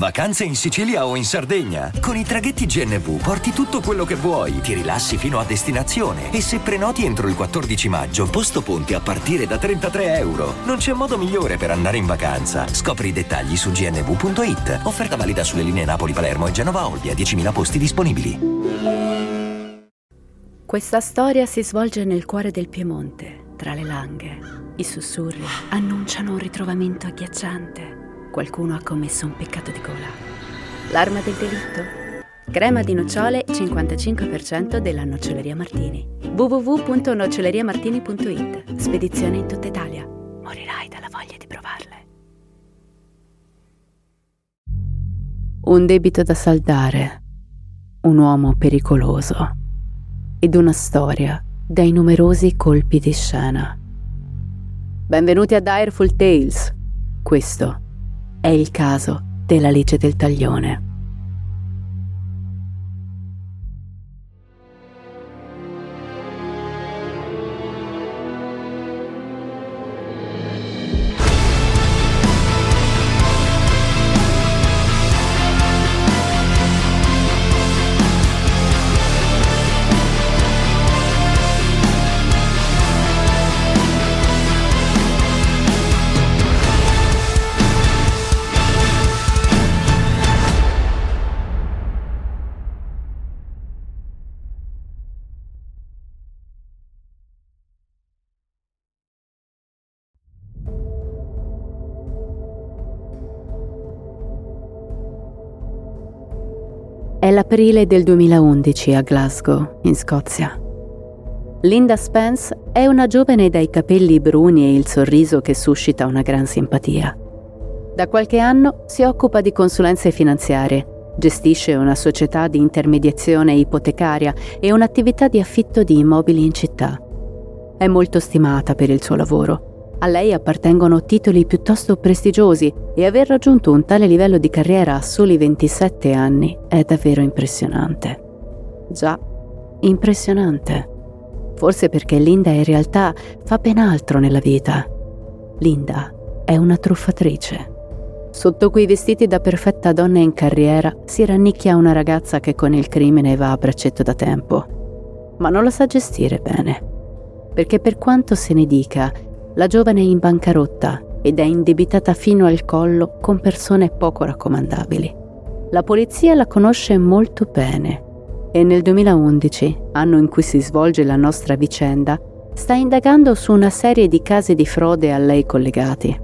Vacanze in Sicilia o in Sardegna? Con i traghetti GNV porti tutto quello che vuoi, ti rilassi fino a destinazione e se prenoti entro il 14 maggio, posto ponti a partire da 33 euro. Non c'è modo migliore per andare in vacanza. Scopri i dettagli su gnv.it. Offerta valida sulle linee Napoli-Palermo e Genova-Olbia, 10.000 posti disponibili. Questa storia si svolge nel cuore del Piemonte, tra le langhe. I sussurri annunciano un ritrovamento agghiacciante qualcuno ha commesso un peccato di gola. L'arma del delitto? Crema di nocciole 55% della noccioleria Martini. www.noccioleriamartini.it Spedizione in tutta Italia. Morirai dalla voglia di provarle. Un debito da saldare, un uomo pericoloso ed una storia dai numerosi colpi di scena. Benvenuti a Direful Tales. Questo è il caso della legge del taglione. È l'aprile del 2011 a Glasgow, in Scozia. Linda Spence è una giovane dai capelli bruni e il sorriso che suscita una gran simpatia. Da qualche anno si occupa di consulenze finanziarie, gestisce una società di intermediazione ipotecaria e un'attività di affitto di immobili in città. È molto stimata per il suo lavoro a lei appartengono titoli piuttosto prestigiosi e aver raggiunto un tale livello di carriera a soli 27 anni è davvero impressionante. Già, impressionante. Forse perché Linda in realtà fa ben altro nella vita. Linda è una truffatrice. Sotto quei vestiti da perfetta donna in carriera si rannicchia una ragazza che con il crimine va a braccetto da tempo. Ma non la sa gestire bene. Perché per quanto se ne dica, la giovane è in bancarotta ed è indebitata fino al collo con persone poco raccomandabili. La polizia la conosce molto bene e nel 2011, anno in cui si svolge la nostra vicenda, sta indagando su una serie di casi di frode a lei collegati.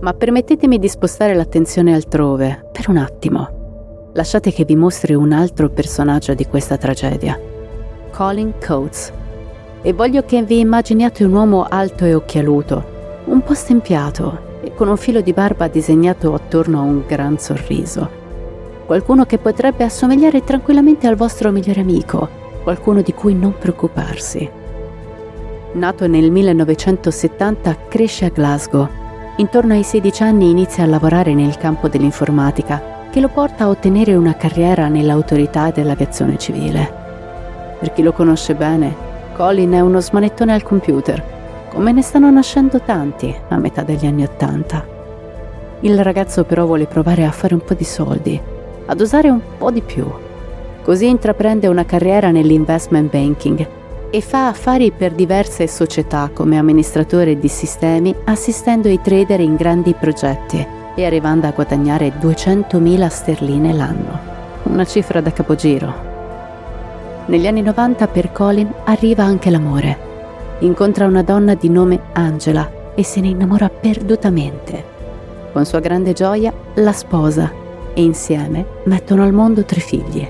Ma permettetemi di spostare l'attenzione altrove, per un attimo. Lasciate che vi mostri un altro personaggio di questa tragedia. Colin Coates, e voglio che vi immaginiate un uomo alto e occhialuto, un po' stempiato e con un filo di barba disegnato attorno a un gran sorriso. Qualcuno che potrebbe assomigliare tranquillamente al vostro migliore amico, qualcuno di cui non preoccuparsi. Nato nel 1970, cresce a Glasgow. Intorno ai 16 anni inizia a lavorare nel campo dell'informatica, che lo porta a ottenere una carriera nell'autorità dell'aviazione civile. Per chi lo conosce bene, Colin è uno smanettone al computer, come ne stanno nascendo tanti a metà degli anni Ottanta. Il ragazzo però vuole provare a fare un po' di soldi, ad usare un po' di più. Così intraprende una carriera nell'investment banking e fa affari per diverse società come amministratore di sistemi, assistendo i trader in grandi progetti e arrivando a guadagnare 200.000 sterline l'anno. Una cifra da capogiro, negli anni 90 per Colin arriva anche l'amore. Incontra una donna di nome Angela e se ne innamora perdutamente. Con sua grande gioia la sposa e insieme mettono al mondo tre figli.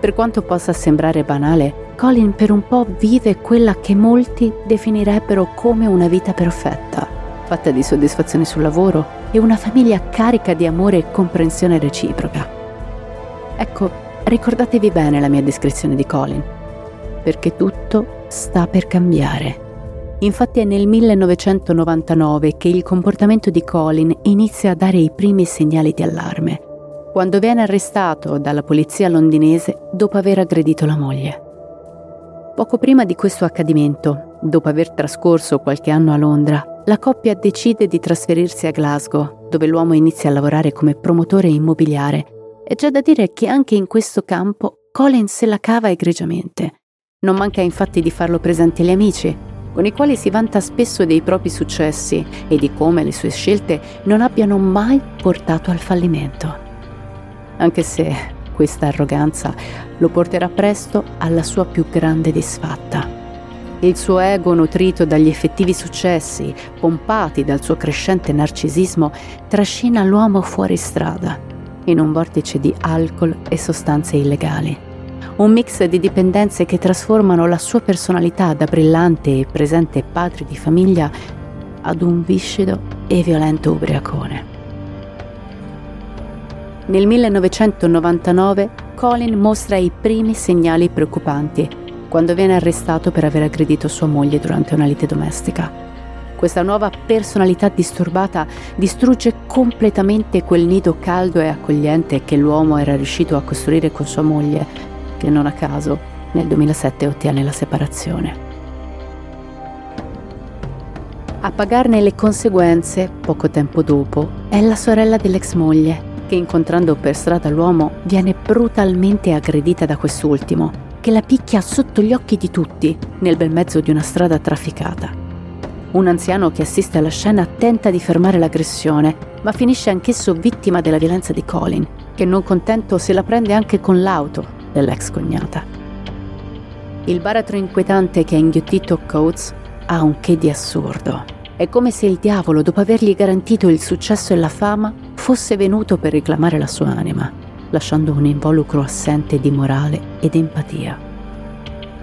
Per quanto possa sembrare banale, Colin per un po' vive quella che molti definirebbero come una vita perfetta, fatta di soddisfazioni sul lavoro, e una famiglia carica di amore e comprensione reciproca. Ecco, ricordatevi bene la mia descrizione di Colin, perché tutto sta per cambiare. Infatti è nel 1999 che il comportamento di Colin inizia a dare i primi segnali di allarme, quando viene arrestato dalla polizia londinese dopo aver aggredito la moglie. Poco prima di questo accadimento, dopo aver trascorso qualche anno a Londra, la coppia decide di trasferirsi a Glasgow, dove l'uomo inizia a lavorare come promotore immobiliare. E c'è da dire che anche in questo campo Colin se la cava egregiamente. Non manca infatti di farlo presente agli amici, con i quali si vanta spesso dei propri successi e di come le sue scelte non abbiano mai portato al fallimento. Anche se questa arroganza lo porterà presto alla sua più grande disfatta. Il suo ego nutrito dagli effettivi successi, pompati dal suo crescente narcisismo, trascina l'uomo fuori strada, in un vortice di alcol e sostanze illegali un mix di dipendenze che trasformano la sua personalità da brillante e presente padre di famiglia ad un viscido e violento ubriacone. Nel 1999 Colin mostra i primi segnali preoccupanti quando viene arrestato per aver aggredito sua moglie durante una lite domestica. Questa nuova personalità disturbata distrugge completamente quel nido caldo e accogliente che l'uomo era riuscito a costruire con sua moglie che non a caso nel 2007 ottiene la separazione. A pagarne le conseguenze, poco tempo dopo, è la sorella dell'ex moglie, che incontrando per strada l'uomo viene brutalmente aggredita da quest'ultimo, che la picchia sotto gli occhi di tutti, nel bel mezzo di una strada trafficata. Un anziano che assiste alla scena tenta di fermare l'aggressione, ma finisce anch'esso vittima della violenza di Colin, che non contento se la prende anche con l'auto dell'ex cognata. Il baratro inquietante che ha inghiottito Coates ha un che di assurdo. È come se il diavolo, dopo avergli garantito il successo e la fama, fosse venuto per reclamare la sua anima, lasciando un involucro assente di morale ed empatia.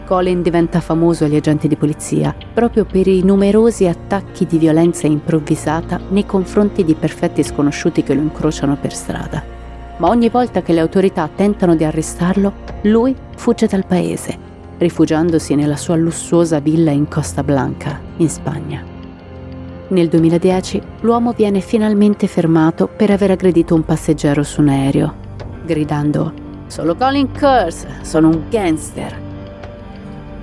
Colin diventa famoso agli agenti di polizia proprio per i numerosi attacchi di violenza improvvisata nei confronti di perfetti sconosciuti che lo incrociano per strada ma ogni volta che le autorità tentano di arrestarlo, lui fugge dal paese, rifugiandosi nella sua lussuosa villa in Costa Blanca, in Spagna. Nel 2010 l'uomo viene finalmente fermato per aver aggredito un passeggero su un aereo, gridando Sono Colin Curse, sono un gangster.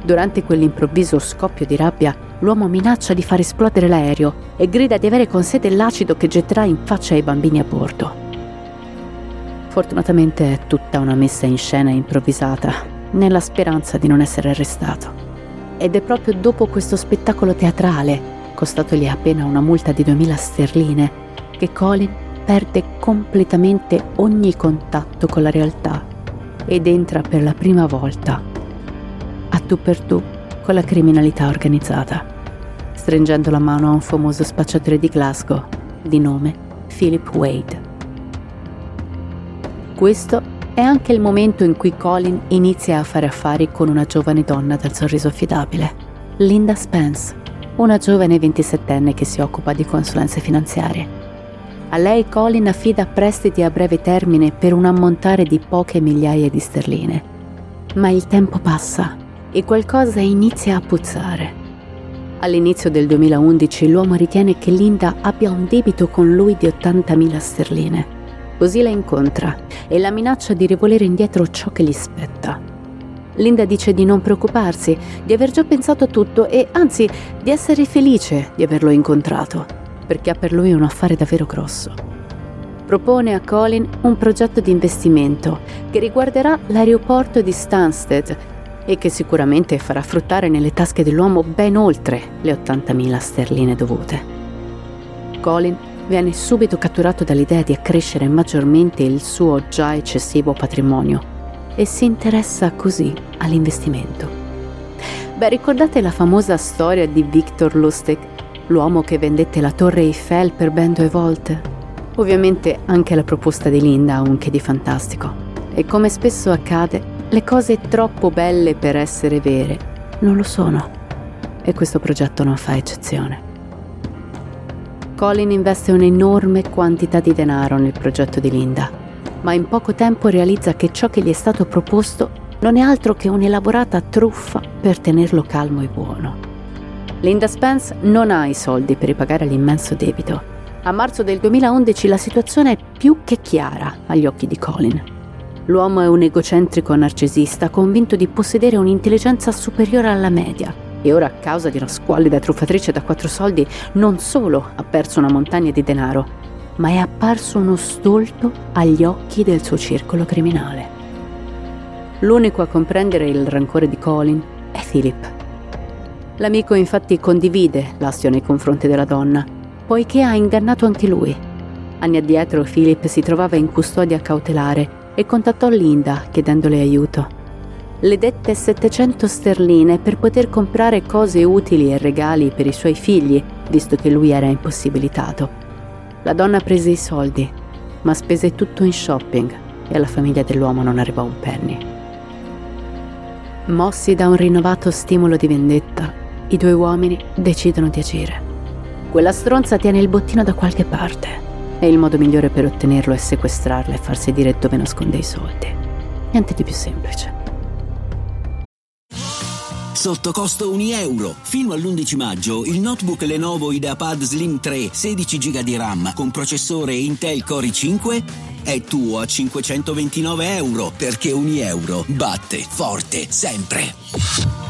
Durante quell'improvviso scoppio di rabbia, l'uomo minaccia di far esplodere l'aereo e grida di avere con sé dell'acido che getterà in faccia ai bambini a bordo. Fortunatamente è tutta una messa in scena improvvisata, nella speranza di non essere arrestato. Ed è proprio dopo questo spettacolo teatrale, costatogli appena una multa di 2000 sterline, che Colin perde completamente ogni contatto con la realtà ed entra per la prima volta tu per tu con la criminalità organizzata, stringendo la mano a un famoso spacciatore di Glasgow di nome Philip Wade. Questo è anche il momento in cui Colin inizia a fare affari con una giovane donna dal sorriso affidabile, Linda Spence, una giovane 27enne che si occupa di consulenze finanziarie. A lei Colin affida prestiti a breve termine per un ammontare di poche migliaia di sterline. Ma il tempo passa e qualcosa inizia a puzzare. All'inizio del 2011 l'uomo ritiene che Linda abbia un debito con lui di 80.000 sterline Così la incontra e la minaccia di rivolere indietro ciò che gli spetta. Linda dice di non preoccuparsi, di aver già pensato a tutto e anzi di essere felice di averlo incontrato, perché ha per lui un affare davvero grosso. Propone a Colin un progetto di investimento che riguarderà l'aeroporto di Stansted e che sicuramente farà fruttare nelle tasche dell'uomo ben oltre le 80.000 sterline dovute. Colin viene subito catturato dall'idea di accrescere maggiormente il suo già eccessivo patrimonio e si interessa così all'investimento. Beh, ricordate la famosa storia di Victor Lustig, l'uomo che vendette la torre Eiffel per ben due volte? Ovviamente anche la proposta di Linda ha un che di fantastico. E come spesso accade, le cose troppo belle per essere vere non lo sono. E questo progetto non fa eccezione. Colin investe un'enorme quantità di denaro nel progetto di Linda, ma in poco tempo realizza che ciò che gli è stato proposto non è altro che un'elaborata truffa per tenerlo calmo e buono. Linda Spence non ha i soldi per ripagare l'immenso debito. A marzo del 2011 la situazione è più che chiara agli occhi di Colin. L'uomo è un egocentrico narcisista convinto di possedere un'intelligenza superiore alla media e ora a causa di una squallida truffatrice da quattro soldi non solo ha perso una montagna di denaro, ma è apparso uno stolto agli occhi del suo circolo criminale. L'unico a comprendere il rancore di Colin è Philip. L'amico infatti condivide l'astio nei confronti della donna, poiché ha ingannato anche lui. Anni addietro Philip si trovava in custodia cautelare e contattò Linda chiedendole aiuto le dette 700 sterline per poter comprare cose utili e regali per i suoi figli, visto che lui era impossibilitato. La donna prese i soldi, ma spese tutto in shopping e alla famiglia dell'uomo non arrivò un penny. Mossi da un rinnovato stimolo di vendetta, i due uomini decidono di agire. Quella stronza tiene il bottino da qualche parte e il modo migliore per ottenerlo è sequestrarla e farsi dire dove nasconde i soldi. Niente di più semplice sotto costo 1 euro. Fino all'11 maggio il notebook Lenovo IdeaPad Slim 3 16 GB di RAM con processore Intel Core i5 è tuo a 529 euro perché 1 euro batte forte sempre.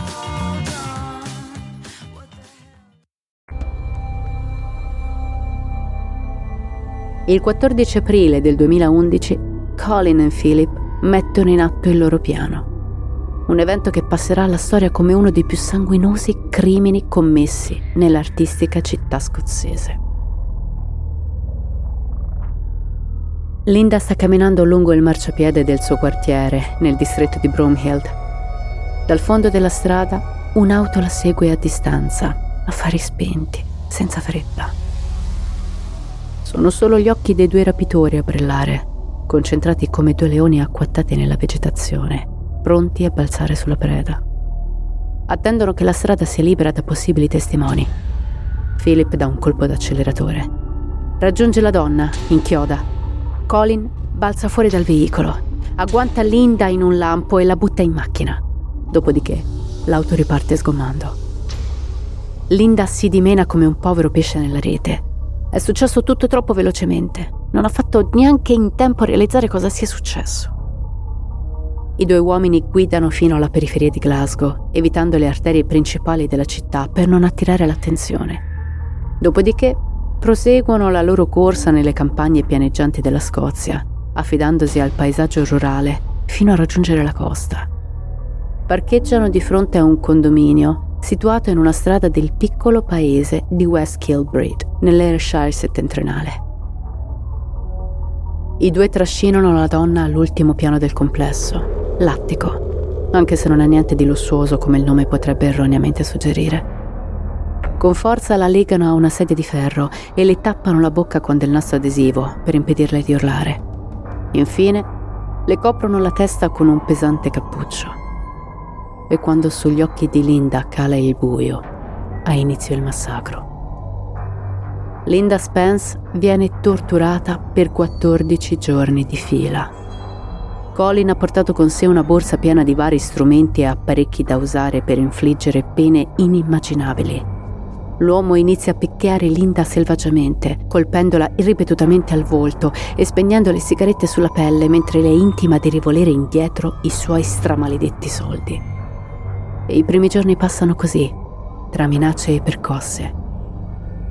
Il 14 aprile del 2011 Colin e Philip mettono in atto il loro piano un evento che passerà alla storia come uno dei più sanguinosi crimini commessi nell'artistica città scozzese. Linda sta camminando lungo il marciapiede del suo quartiere, nel distretto di Broomhill. Dal fondo della strada un'auto la segue a distanza, a fari spenti, senza fretta. Sono solo gli occhi dei due rapitori a brillare, concentrati come due leoni acquattati nella vegetazione pronti a balzare sulla preda. Attendono che la strada sia libera da possibili testimoni. Philip dà un colpo d'acceleratore. Raggiunge la donna, inchioda. Colin balza fuori dal veicolo, agguanta Linda in un lampo e la butta in macchina. Dopodiché l'auto riparte sgommando. Linda si dimena come un povero pesce nella rete. È successo tutto troppo velocemente. Non ha fatto neanche in tempo a realizzare cosa sia successo. I due uomini guidano fino alla periferia di Glasgow, evitando le arterie principali della città per non attirare l'attenzione. Dopodiché proseguono la loro corsa nelle campagne pianeggianti della Scozia, affidandosi al paesaggio rurale fino a raggiungere la costa. Parcheggiano di fronte a un condominio situato in una strada del piccolo paese di West Kilbride, nell'Ayrshire settentrionale. I due trascinano la donna all'ultimo piano del complesso Lattico, anche se non è niente di lussuoso come il nome potrebbe erroneamente suggerire. Con forza la legano a una sedia di ferro e le tappano la bocca con del nastro adesivo per impedirle di urlare. Infine, le coprono la testa con un pesante cappuccio. E quando sugli occhi di Linda cala il buio, ha inizio il massacro. Linda Spence viene torturata per 14 giorni di fila. Colin ha portato con sé una borsa piena di vari strumenti e apparecchi da usare per infliggere pene inimmaginabili. L'uomo inizia a picchiare Linda selvaggiamente, colpendola ripetutamente al volto e spegnendo le sigarette sulla pelle mentre le intima di rivolere indietro i suoi stramaledetti soldi. E i primi giorni passano così, tra minacce e percosse.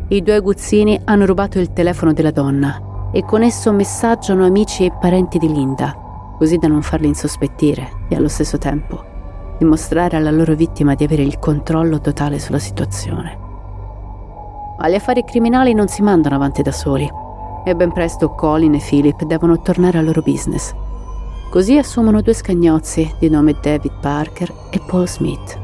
I due aguzzini hanno rubato il telefono della donna e con esso messaggiano amici e parenti di Linda, così da non farli insospettire e allo stesso tempo dimostrare alla loro vittima di avere il controllo totale sulla situazione. Ma gli affari criminali non si mandano avanti da soli e ben presto Colin e Philip devono tornare al loro business. Così assumono due scagnozzi di nome David Parker e Paul Smith.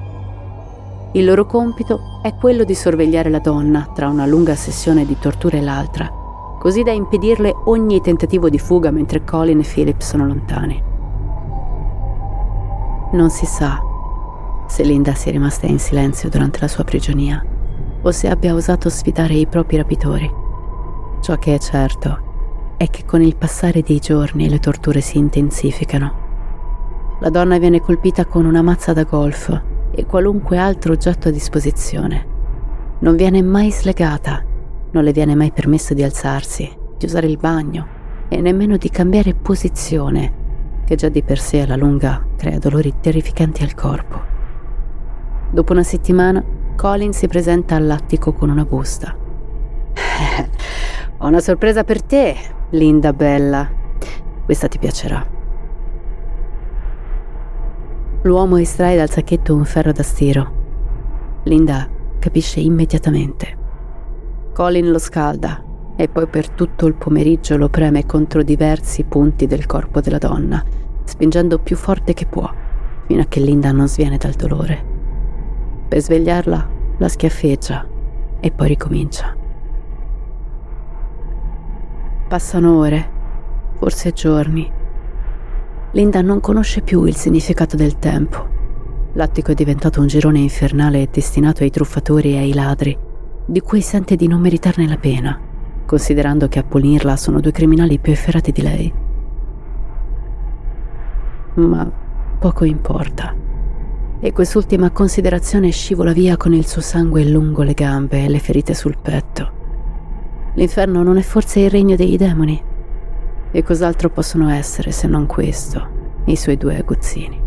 Il loro compito è quello di sorvegliare la donna tra una lunga sessione di tortura e l'altra così da impedirle ogni tentativo di fuga mentre Colin e Philip sono lontani. Non si sa se Linda sia rimasta in silenzio durante la sua prigionia o se abbia osato sfidare i propri rapitori, Ciò che è certo è che con il passare dei giorni le torture si intensificano. La donna viene colpita con una mazza da golf e qualunque altro oggetto a disposizione. Non viene mai slegata, non le viene mai permesso di alzarsi, di usare il bagno e nemmeno di cambiare posizione, che già di per sé alla lunga crea dolori terrificanti al corpo. Dopo una settimana, Colin si presenta all'attico con una busta. Ho una sorpresa per te, Linda bella. Questa ti piacerà. L'uomo estrae dal sacchetto un ferro da stiro. Linda capisce immediatamente. Colin lo scalda e poi per tutto il pomeriggio lo preme contro diversi punti del corpo della donna, spingendo più forte che può, fino a che Linda non sviene dal dolore. Per svegliarla, la schiaffeggia e poi ricomincia. Passano ore, forse giorni. Linda non conosce più il significato del tempo. L'attico è diventato un girone infernale destinato ai truffatori e ai ladri, di cui sente di non meritarne la pena considerando che a punirla sono due criminali più efferati di lei. Ma poco importa. E quest'ultima considerazione scivola via con il suo sangue lungo le gambe e le ferite sul petto. L'inferno non è forse il regno dei demoni? E cos'altro possono essere se non questo, i suoi due aguzzini?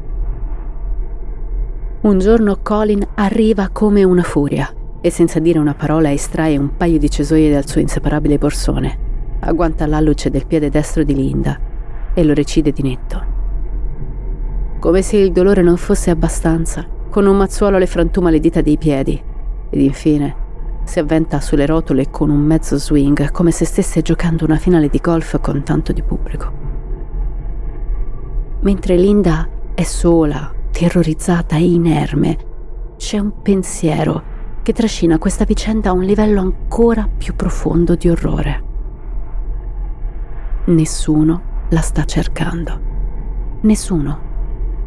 Un giorno Colin arriva come una furia e senza dire una parola estrae un paio di cesoie dal suo inseparabile borsone, agguanta l'alluce del piede destro di Linda e lo recide di netto. Come se il dolore non fosse abbastanza, con un mazzuolo le frantuma le dita dei piedi ed infine si avventa sulle rotole con un mezzo swing come se stesse giocando una finale di golf con tanto di pubblico. Mentre Linda è sola, terrorizzata e inerme, c'è un pensiero che trascina questa vicenda a un livello ancora più profondo di orrore. Nessuno la sta cercando. Nessuno.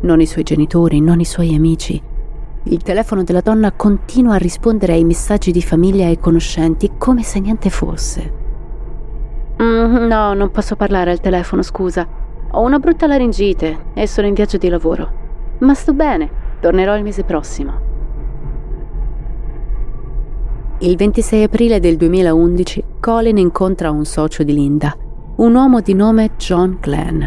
Non i suoi genitori, non i suoi amici. Il telefono della donna continua a rispondere ai messaggi di famiglia e conoscenti come se niente fosse. Mm, no, non posso parlare al telefono, scusa. Ho una brutta laringite e sono in viaggio di lavoro. Ma sto bene, tornerò il mese prossimo. Il 26 aprile del 2011 Colin incontra un socio di Linda, un uomo di nome John Glenn.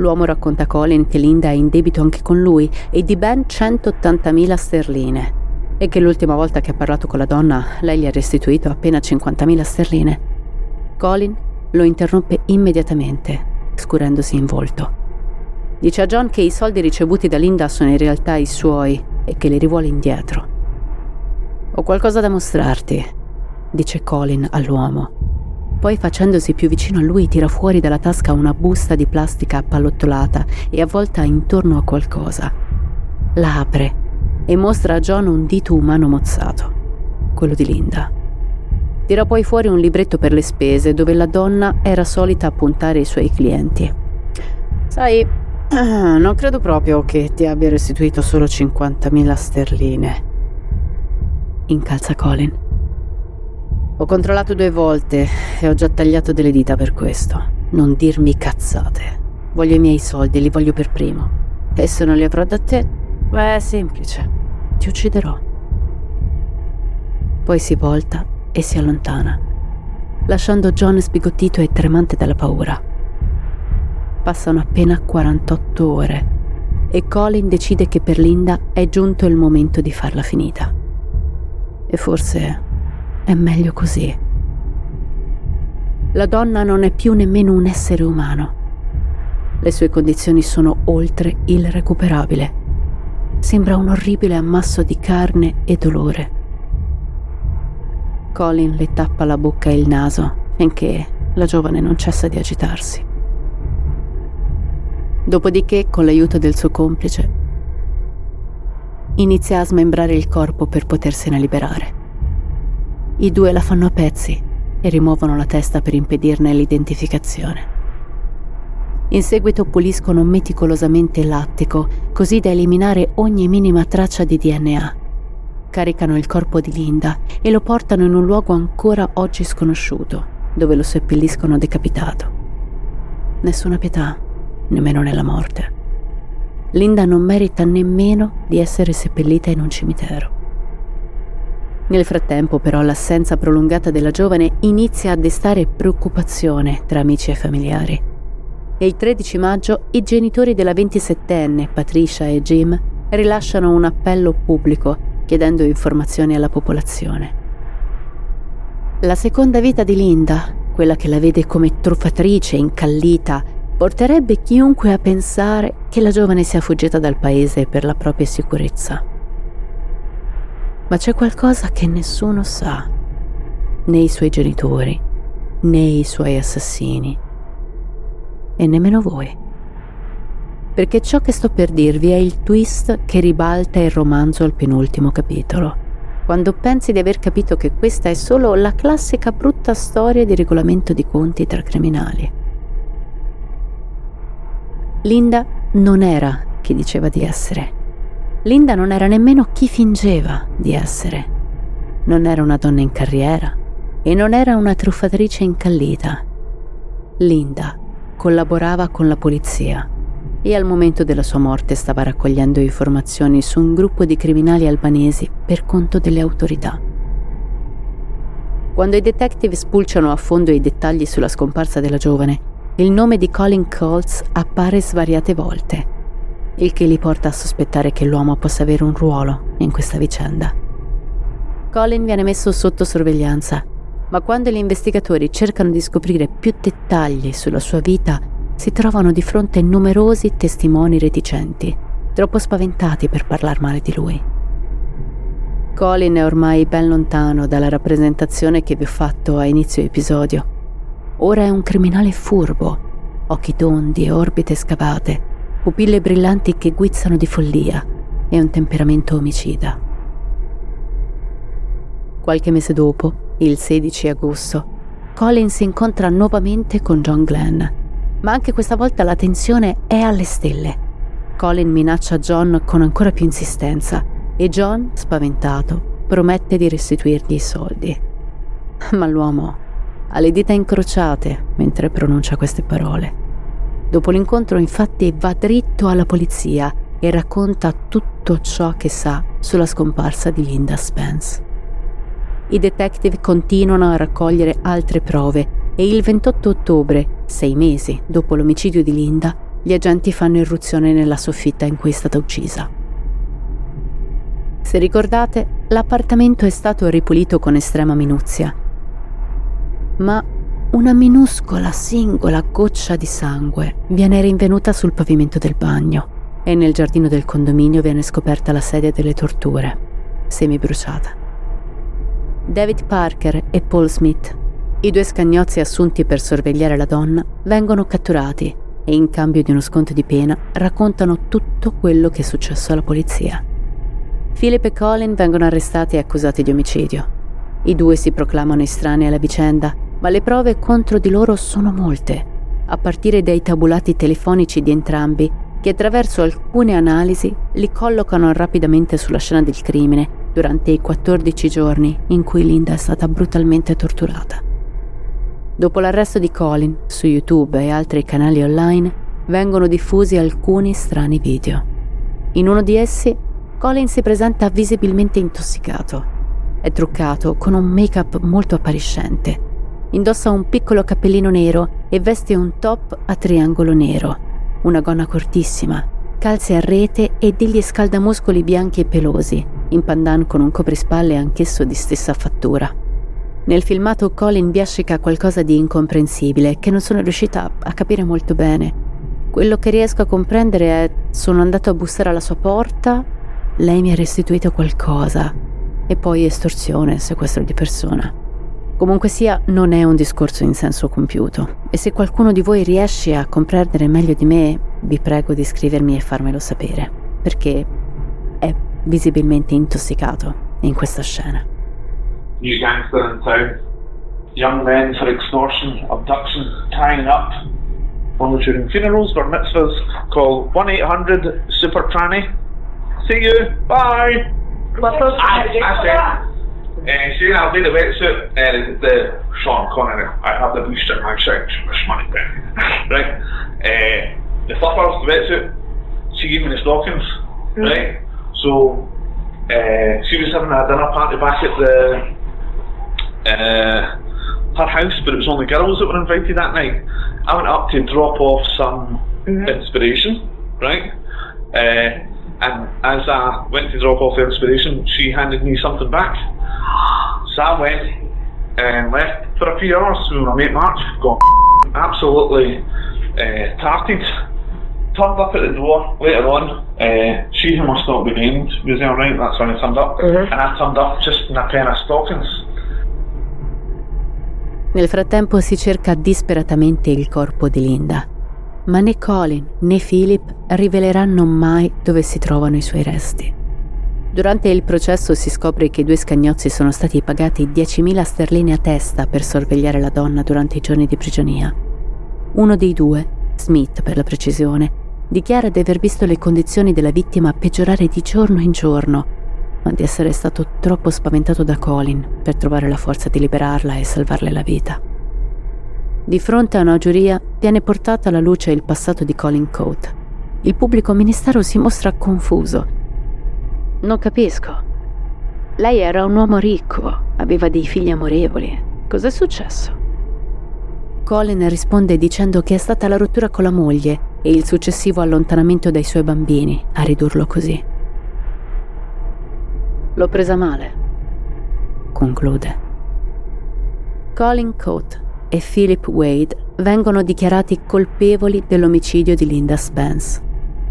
L'uomo racconta a Colin che Linda è in debito anche con lui e di ben 180.000 sterline e che l'ultima volta che ha parlato con la donna lei gli ha restituito appena 50.000 sterline. Colin lo interrompe immediatamente, scurendosi in volto. Dice a John che i soldi ricevuti da Linda sono in realtà i suoi e che li rivuole indietro. Ho qualcosa da mostrarti, dice Colin all'uomo. Poi facendosi più vicino a lui tira fuori dalla tasca una busta di plastica appallottolata e avvolta intorno a qualcosa. La apre e mostra a John un dito umano mozzato, quello di Linda. Tira poi fuori un libretto per le spese dove la donna era solita appuntare i suoi clienti. Sai, non credo proprio che ti abbia restituito solo 50.000 sterline incalza Colin. Ho controllato due volte e ho già tagliato delle dita per questo. Non dirmi cazzate. Voglio i miei soldi, li voglio per primo. E se non li avrò da te, beh, è semplice. Ti ucciderò. Poi si volta e si allontana, lasciando John sbigottito e tremante dalla paura. Passano appena 48 ore e Colin decide che per Linda è giunto il momento di farla finita. E forse è meglio così. La donna non è più nemmeno un essere umano. Le sue condizioni sono oltre il recuperabile. Sembra un orribile ammasso di carne e dolore. Colin le tappa la bocca e il naso finché la giovane non cessa di agitarsi. Dopodiché, con l'aiuto del suo complice, inizia a smembrare il corpo per potersene liberare. I due la fanno a pezzi e rimuovono la testa per impedirne l'identificazione. In seguito puliscono meticolosamente l'attico, così da eliminare ogni minima traccia di DNA. Caricano il corpo di Linda e lo portano in un luogo ancora oggi sconosciuto, dove lo seppelliscono decapitato. Nessuna pietà, nemmeno nella morte. Linda non merita nemmeno di essere seppellita in un cimitero. Nel frattempo, però, l'assenza prolungata della giovane inizia a destare preoccupazione tra amici e familiari. E il 13 maggio i genitori della 27enne, Patricia e Jim, rilasciano un appello pubblico chiedendo informazioni alla popolazione. La seconda vita di Linda, quella che la vede come truffatrice incallita, porterebbe chiunque a pensare che la giovane sia fuggita dal paese per la propria sicurezza. Ma c'è qualcosa che nessuno sa, né i suoi genitori, né i suoi assassini, e nemmeno voi. Perché ciò che sto per dirvi è il twist che ribalta il romanzo al penultimo capitolo quando pensi di aver capito che questa è solo la classica brutta storia di regolamento di conti tra criminali. Linda non era chi diceva di essere. Linda non era nemmeno chi fingeva di essere. Non era una donna in carriera e non era una truffatrice incallita. Linda collaborava con la polizia e al momento della sua morte stava raccogliendo informazioni su un gruppo di criminali albanesi per conto delle autorità. Quando i detective spulciano a fondo i dettagli sulla scomparsa della giovane, il nome di Colin Colts appare svariate volte, il che li porta a sospettare che l'uomo possa avere un ruolo in questa vicenda. Colin viene messo sotto sorveglianza, ma quando gli investigatori cercano di scoprire più dettagli sulla sua vita, si trovano di fronte numerosi testimoni reticenti, troppo spaventati per parlare male di lui. Colin è ormai ben lontano dalla rappresentazione che vi ho fatto a inizio episodio. Ora è un criminale furbo, occhi tondi e orbite scavate, pupille brillanti che guizzano di follia e un temperamento omicida. Qualche mese dopo, il 16 agosto, Colin si incontra nuovamente con John Glenn ma anche questa volta la tensione è alle stelle. Colin minaccia John con ancora più insistenza e John, spaventato, promette di restituirgli i soldi. Ma l'uomo ha le dita incrociate mentre pronuncia queste parole. Dopo l'incontro infatti va dritto alla polizia e racconta tutto ciò che sa sulla scomparsa di Linda Spence. I detective continuano a raccogliere altre prove e il 28 ottobre Sei mesi dopo l'omicidio di Linda, gli agenti fanno irruzione nella soffitta in cui è stata uccisa. Se ricordate, l'appartamento è stato ripulito con estrema minuzia, ma una minuscola singola goccia di sangue viene rinvenuta sul pavimento del bagno e nel giardino del condominio viene scoperta la sedia delle torture, semibruciata. David Parker e Paul Smith i due scagnozzi assunti per sorvegliare la donna vengono catturati e in cambio di uno sconto di pena raccontano tutto quello che è successo alla polizia. Philip e Colin vengono arrestati e accusati di omicidio. I due si proclamano estranei alla vicenda, ma le prove contro di loro sono molte, a partire dai tabulati telefonici di entrambi che attraverso alcune analisi li collocano rapidamente sulla scena del crimine durante i 14 giorni in cui Linda è stata brutalmente torturata. Dopo l'arresto di Colin, su YouTube e altri canali online vengono diffusi alcuni strani video. In uno di essi, Colin si presenta visibilmente intossicato. È truccato con un make-up molto appariscente. Indossa un piccolo cappellino nero e veste un top a triangolo nero, una gonna cortissima, calze a rete e degli scaldamuscoli bianchi e pelosi, in pandan con un coprispalle anch'esso di stessa fattura. Nel filmato Colin biascica qualcosa di incomprensibile che non sono riuscita a capire molto bene. Quello che riesco a comprendere è sono andato a bussare alla sua porta, lei mi ha restituito qualcosa e poi estorsione, sequestro di persona. Comunque sia, non è un discorso in senso compiuto e se qualcuno di voi riesce a comprendere meglio di me, vi prego di scrivermi e farmelo sapere, perché è visibilmente intossicato in questa scena. new gangster in town. Young men for extortion, abduction, tying up. Only during funerals or mitzvahs. Call 1 800 Super Tranny. See you. Bye. And she I'll be the wetsuit and the Sean Connery. I have the booster in my search for money back. right? Uh, the flippers, the wetsuit, she gave me the stockings. Mm. Right? So uh, she was having a dinner party back at the uh, her house, but it was only girls that were invited that night. I went up to drop off some mm-hmm. inspiration, right? Uh, and as I went to drop off the inspiration, she handed me something back. So I went and left for a few hours with my mate Mark, got absolutely uh, tarted. Turned up at the door later on. Uh, she who must not be named was there, right? That's when I turned up. Mm-hmm. And I turned up just in a pair of stockings. Nel frattempo si cerca disperatamente il corpo di Linda, ma né Colin né Philip riveleranno mai dove si trovano i suoi resti. Durante il processo si scopre che i due scagnozzi sono stati pagati 10.000 sterline a testa per sorvegliare la donna durante i giorni di prigionia. Uno dei due, Smith per la precisione, dichiara di aver visto le condizioni della vittima peggiorare di giorno in giorno, ma di essere stato troppo spaventato da Colin per trovare la forza di liberarla e salvarle la vita. Di fronte a una giuria viene portato alla luce il passato di Colin Coate. Il pubblico ministero si mostra confuso non capisco. Lei era un uomo ricco, aveva dei figli amorevoli. Cos'è successo? Colin risponde dicendo che è stata la rottura con la moglie e il successivo allontanamento dai suoi bambini a ridurlo così. L'ho presa male, conclude. Colin Coate e Philip Wade vengono dichiarati colpevoli dell'omicidio di Linda Spence.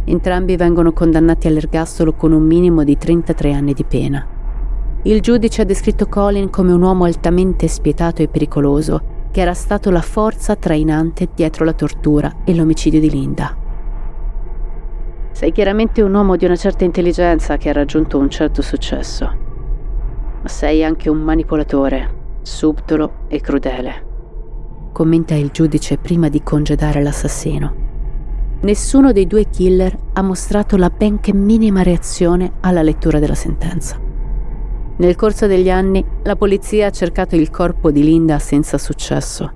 Entrambi vengono condannati all'ergastolo con un minimo di 33 anni di pena. Il giudice ha descritto Colin come un uomo altamente spietato e pericoloso, che era stato la forza trainante dietro la tortura e l'omicidio di Linda. Sei chiaramente un uomo di una certa intelligenza che ha raggiunto un certo successo, ma sei anche un manipolatore, subdolo e crudele, commenta il giudice prima di congedare l'assassino. Nessuno dei due killer ha mostrato la benché minima reazione alla lettura della sentenza. Nel corso degli anni la polizia ha cercato il corpo di Linda senza successo,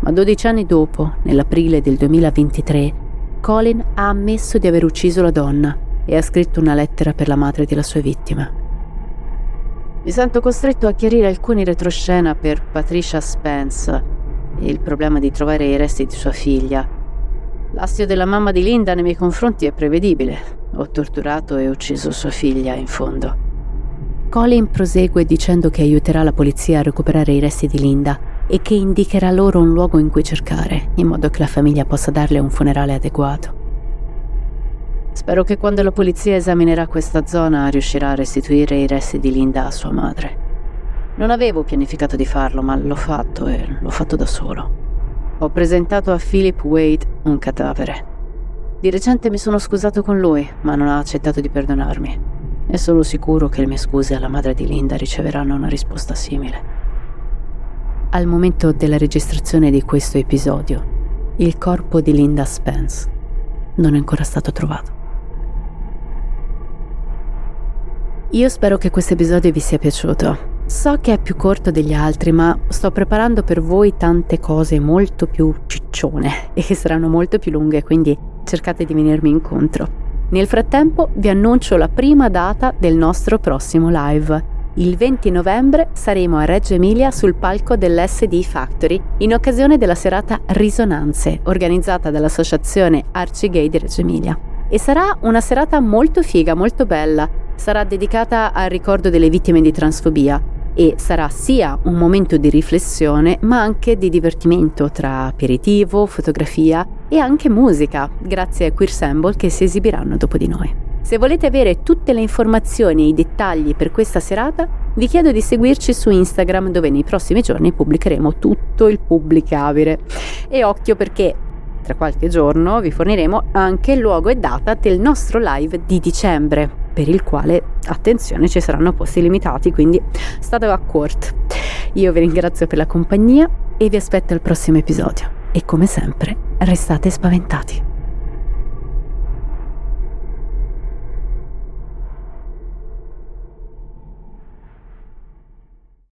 ma 12 anni dopo, nell'aprile del 2023, Colin ha ammesso di aver ucciso la donna e ha scritto una lettera per la madre della sua vittima. Mi sento costretto a chiarire alcuni retroscena per Patricia Spence il problema di trovare i resti di sua figlia L'astio della mamma di Linda nei miei confronti è prevedibile. Ho torturato e ucciso sua figlia, in fondo. Colin prosegue dicendo che aiuterà la polizia a recuperare i resti di Linda e che indicherà loro un luogo in cui cercare, in modo che la famiglia possa darle un funerale adeguato. Spero che quando la polizia esaminerà questa zona riuscirà a restituire i resti di Linda a sua madre. Non avevo pianificato di farlo, ma l'ho fatto e l'ho fatto da solo. Ho presentato a Philip Wade un cadavere. Di recente mi sono scusato con lui, ma non ha accettato di perdonarmi. E sono sicuro che le mie scuse alla madre di Linda riceveranno una risposta simile. Al momento della registrazione di questo episodio, il corpo di Linda Spence non è ancora stato trovato. Io spero che questo episodio vi sia piaciuto. So che è più corto degli altri, ma sto preparando per voi tante cose molto più ciccione e che saranno molto più lunghe, quindi cercate di venirmi incontro. Nel frattempo vi annuncio la prima data del nostro prossimo live. Il 20 novembre saremo a Reggio Emilia sul palco dell'SD Factory in occasione della serata Risonanze, organizzata dall'associazione Arci Gay di Reggio Emilia. E sarà una serata molto figa, molto bella. Sarà dedicata al ricordo delle vittime di transfobia e sarà sia un momento di riflessione ma anche di divertimento tra aperitivo, fotografia e anche musica, grazie a Queer Sample che si esibiranno dopo di noi. Se volete avere tutte le informazioni e i dettagli per questa serata, vi chiedo di seguirci su Instagram dove nei prossimi giorni pubblicheremo tutto il pubblicabile. E occhio perché tra qualche giorno vi forniremo anche il luogo e data del nostro live di dicembre per il quale, attenzione, ci saranno posti limitati, quindi state a court. Io vi ringrazio per la compagnia e vi aspetto al prossimo episodio. E come sempre, restate spaventati.